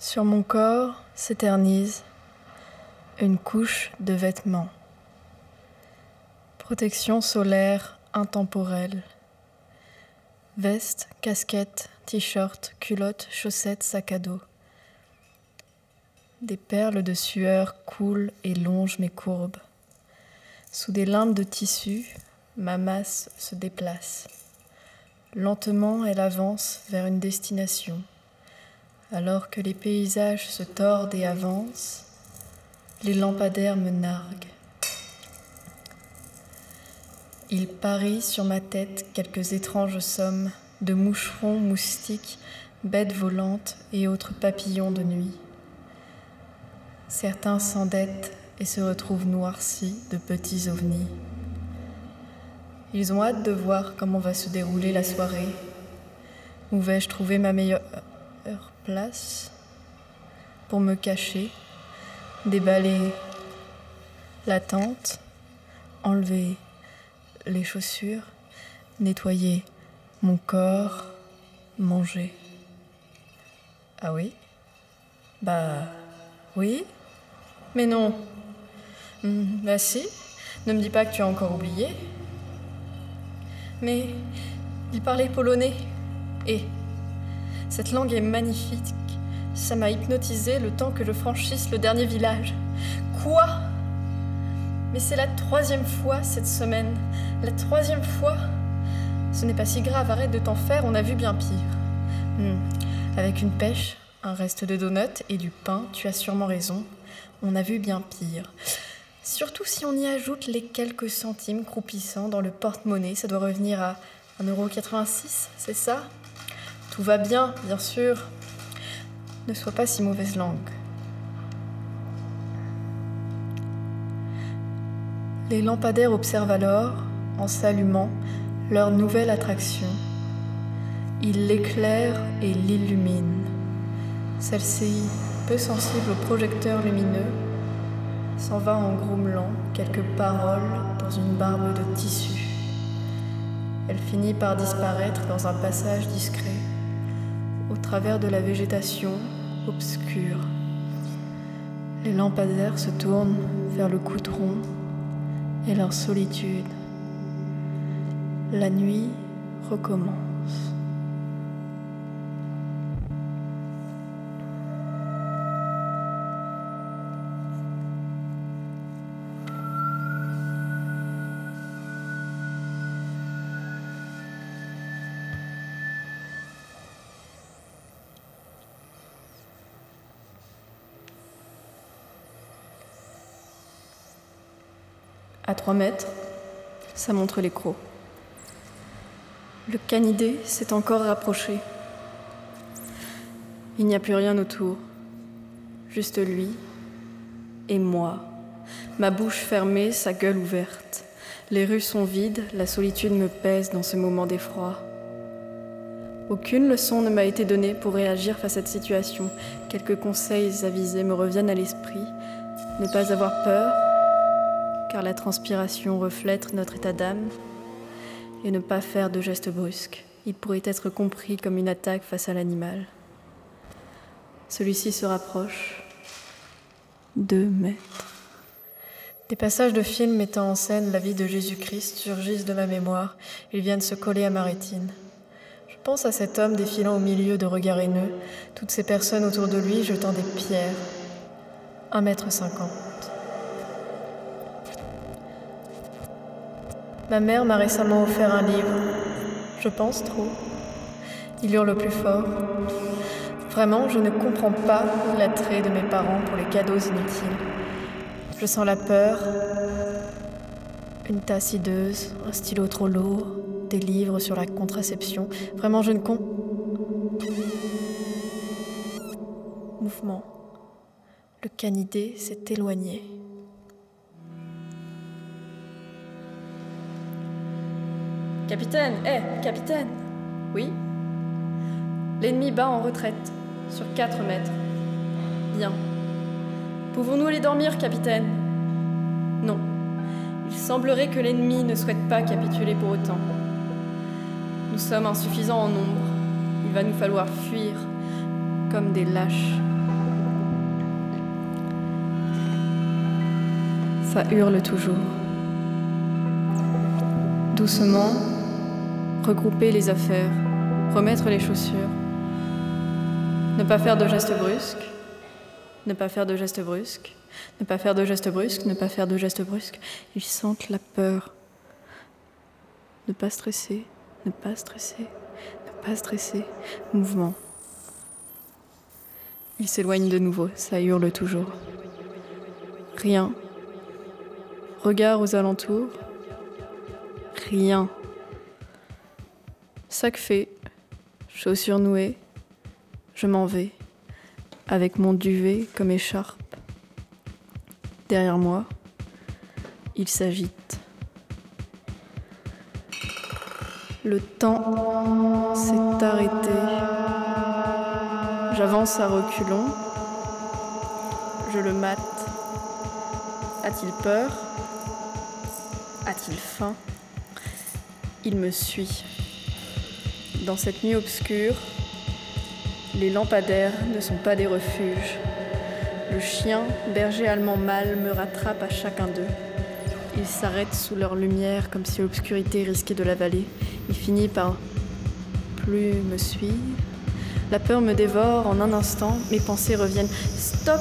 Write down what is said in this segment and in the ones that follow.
Sur mon corps s'éternise une couche de vêtements. Protection solaire intemporelle. Veste, casquette, t-shirt, culotte, chaussettes, sac à dos. Des perles de sueur coulent et longent mes courbes. Sous des limbes de tissu, ma masse se déplace. Lentement, elle avance vers une destination. Alors que les paysages se tordent et avancent, les lampadaires me narguent. Il parie sur ma tête quelques étranges sommes de moucherons, moustiques, bêtes volantes et autres papillons de nuit. Certains s'endettent et se retrouvent noircis de petits ovnis. Ils ont hâte de voir comment va se dérouler la soirée. Où vais-je trouver ma meilleure place pour me cacher, déballer la tente, enlever les chaussures, nettoyer mon corps, manger. Ah oui? Bah oui Mais non. Hmm, bah si, ne me dis pas que tu as encore oublié. Mais il parlait polonais et cette langue est magnifique. Ça m'a hypnotisé le temps que je franchisse le dernier village. Quoi? Mais c'est la troisième fois cette semaine. La troisième fois? Ce n'est pas si grave, arrête de t'en faire, on a vu bien pire. Hmm. Avec une pêche, un reste de donuts et du pain, tu as sûrement raison. On a vu bien pire. Surtout si on y ajoute les quelques centimes croupissants dans le porte-monnaie, ça doit revenir à 1,86€, c'est ça? Tout va bien, bien sûr. Ne sois pas si mauvaise langue. Les lampadaires observent alors, en s'allumant, leur nouvelle attraction. Ils l'éclairent et l'illuminent. Celle-ci, peu sensible aux projecteurs lumineux, s'en va en grommelant quelques paroles dans une barbe de tissu. Elle finit par disparaître dans un passage discret au travers de la végétation obscure. Les lampadaires se tournent vers le coutron et leur solitude. La nuit recommence. À trois mètres, ça montre les crocs. Le canidé s'est encore rapproché. Il n'y a plus rien autour, juste lui et moi, ma bouche fermée, sa gueule ouverte. Les rues sont vides, la solitude me pèse dans ce moment d'effroi. Aucune leçon ne m'a été donnée pour réagir face à cette situation. Quelques conseils avisés me reviennent à l'esprit. Ne pas avoir peur, car la transpiration reflète notre état d'âme, et ne pas faire de gestes brusques. Il pourrait être compris comme une attaque face à l'animal. Celui-ci se rapproche. Deux mètres. Des passages de films mettant en scène la vie de Jésus-Christ surgissent de ma mémoire. Ils viennent se coller à ma rétine. Je pense à cet homme défilant au milieu de regards haineux, toutes ces personnes autour de lui jetant des pierres. Un mètre cinquante. Ma mère m'a récemment offert un livre. Je pense trop. Il hurle plus fort. Vraiment, je ne comprends pas l'attrait de mes parents pour les cadeaux inutiles. Je sens la peur, une tasse hideuse, un stylo trop lourd, des livres sur la contraception. Vraiment, je ne con. Mouvement. Le canidé s'est éloigné. Capitaine, hé, capitaine Oui L'ennemi bat en retraite, sur 4 mètres. Bien. Pouvons-nous aller dormir, capitaine? Non. Il semblerait que l'ennemi ne souhaite pas capituler pour autant. Nous sommes insuffisants en nombre. Il va nous falloir fuir comme des lâches. Ça hurle toujours. Doucement, regrouper les affaires, remettre les chaussures. Ne pas faire de gestes brusques. Ne pas faire de gestes brusques. Ne pas faire de gestes brusques. Ne pas faire de gestes brusques. Ils sentent la peur. Ne pas stresser. Ne pas stresser. Ne pas stresser. Mouvement. Ils s'éloignent de nouveau. Ça hurle toujours. Rien. Regard aux alentours. Rien. Sac fait. Chaussures nouées. Je m'en vais, avec mon duvet comme écharpe. Derrière moi, il s'agite. Le temps s'est arrêté. J'avance à reculons. Je le mate. A-t-il peur? A-t-il faim? Il me suit. Dans cette nuit obscure, les lampadaires ne sont pas des refuges. Le chien, berger allemand mâle, me rattrape à chacun d'eux. Il s'arrête sous leur lumière comme si l'obscurité risquait de l'avaler. Il finit par plus me suivre. La peur me dévore en un instant, mes pensées reviennent. Stop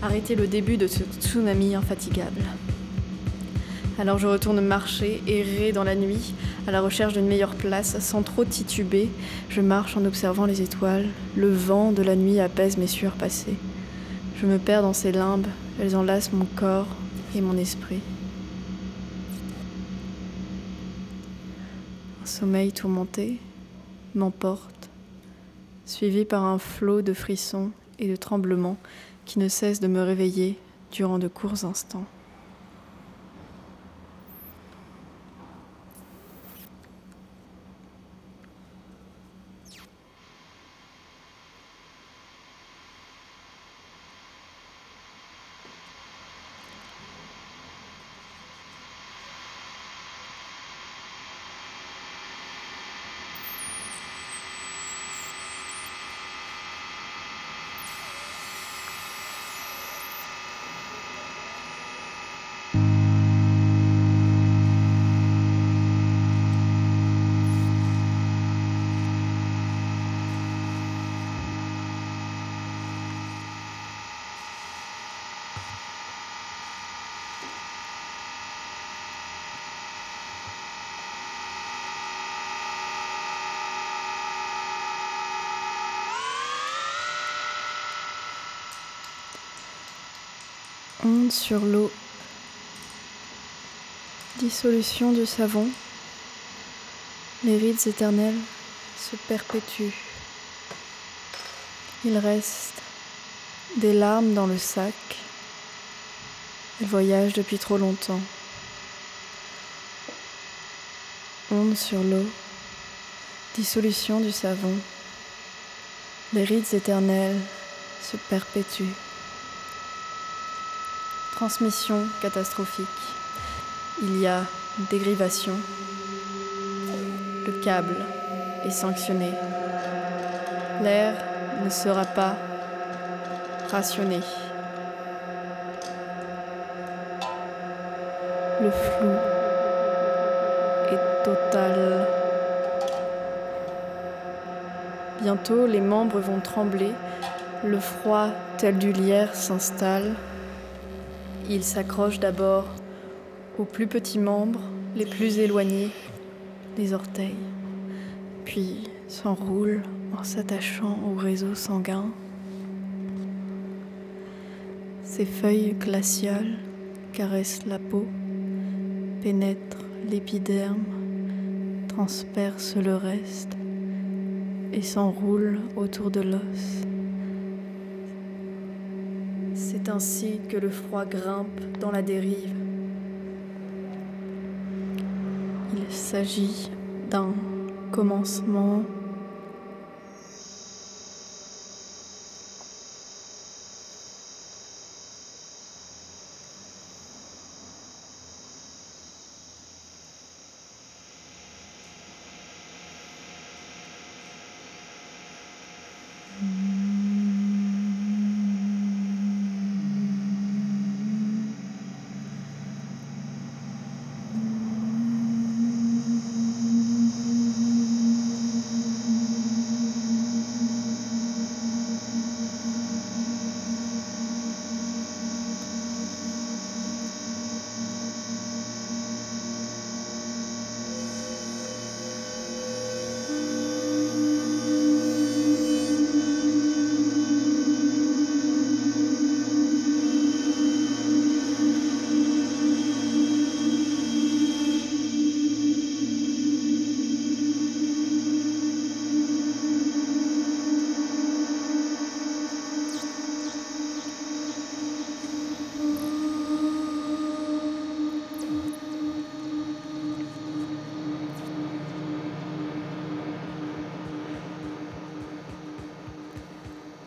Arrêtez le début de ce tsunami infatigable. Alors je retourne marcher, errer dans la nuit, à la recherche d'une meilleure place, sans trop tituber. Je marche en observant les étoiles. Le vent de la nuit apaise mes sueurs passées. Je me perds dans ces limbes, elles enlacent mon corps et mon esprit. Un sommeil tourmenté m'emporte, suivi par un flot de frissons et de tremblements qui ne cesse de me réveiller durant de courts instants. Onde sur l'eau. Dissolution du savon. Les rides éternelles se perpétuent. Il reste des larmes dans le sac. Elles voyagent depuis trop longtemps. Onde sur l'eau. Dissolution du savon. Les rides éternelles se perpétuent. Transmission catastrophique. Il y a dégrivation. Le câble est sanctionné. L'air ne sera pas rationné. Le flou est total. Bientôt, les membres vont trembler. Le froid, tel du lierre, s'installe. Il s'accroche d'abord aux plus petits membres, les plus éloignés des orteils, puis s'enroule en s'attachant au réseau sanguin. Ses feuilles glaciales caressent la peau, pénètrent l'épiderme, transpercent le reste et s'enroulent autour de l'os. C'est ainsi que le froid grimpe dans la dérive. Il s'agit d'un commencement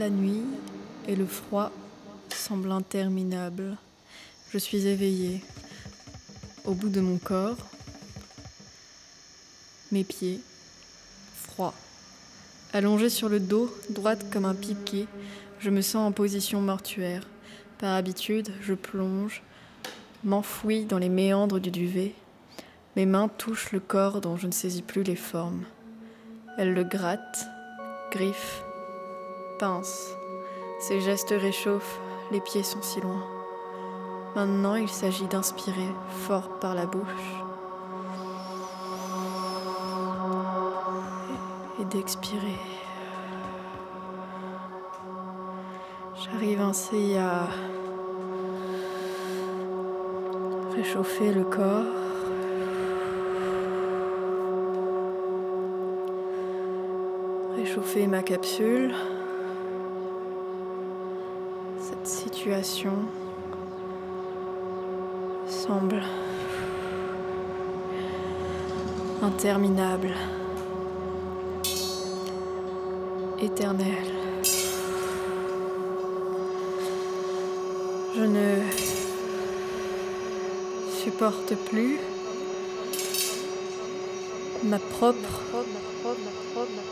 La nuit et le froid semblent interminables. Je suis éveillée. Au bout de mon corps, mes pieds, froids. Allongée sur le dos, droite comme un piquet, je me sens en position mortuaire. Par habitude, je plonge, m'enfouis dans les méandres du duvet. Mes mains touchent le corps dont je ne saisis plus les formes. Elles le grattent, griffent, pincent. Ses gestes réchauffent, les pieds sont si loin. Maintenant, il s'agit d'inspirer fort par la bouche et d'expirer. J'arrive ainsi à réchauffer le corps. Réchauffer ma capsule. Cette situation semble interminable, éternelle. Je ne supporte plus ma propre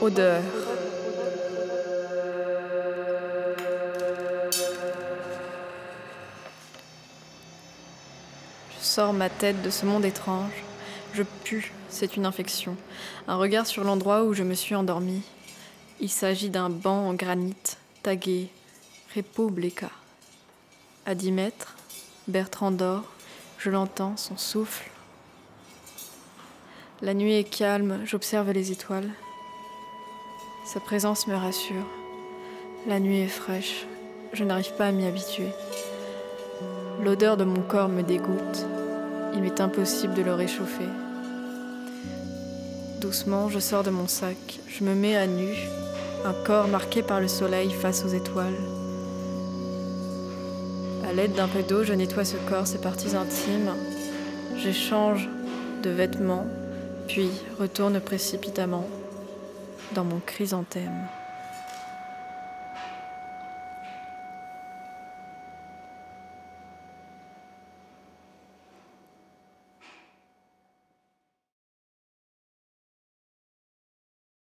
odeur. Sors ma tête de ce monde étrange. Je pue, c'est une infection. Un regard sur l'endroit où je me suis endormie. Il s'agit d'un banc en granit, tagué Republica. À dix mètres, Bertrand dort, je l'entends, son souffle. La nuit est calme, j'observe les étoiles. Sa présence me rassure. La nuit est fraîche, je n'arrive pas à m'y habituer. L'odeur de mon corps me dégoûte. Il m'est impossible de le réchauffer. Doucement, je sors de mon sac. Je me mets à nu, un corps marqué par le soleil face aux étoiles. À l'aide d'un peu d'eau, je nettoie ce corps, ses parties intimes. J'échange de vêtements, puis retourne précipitamment dans mon chrysanthème.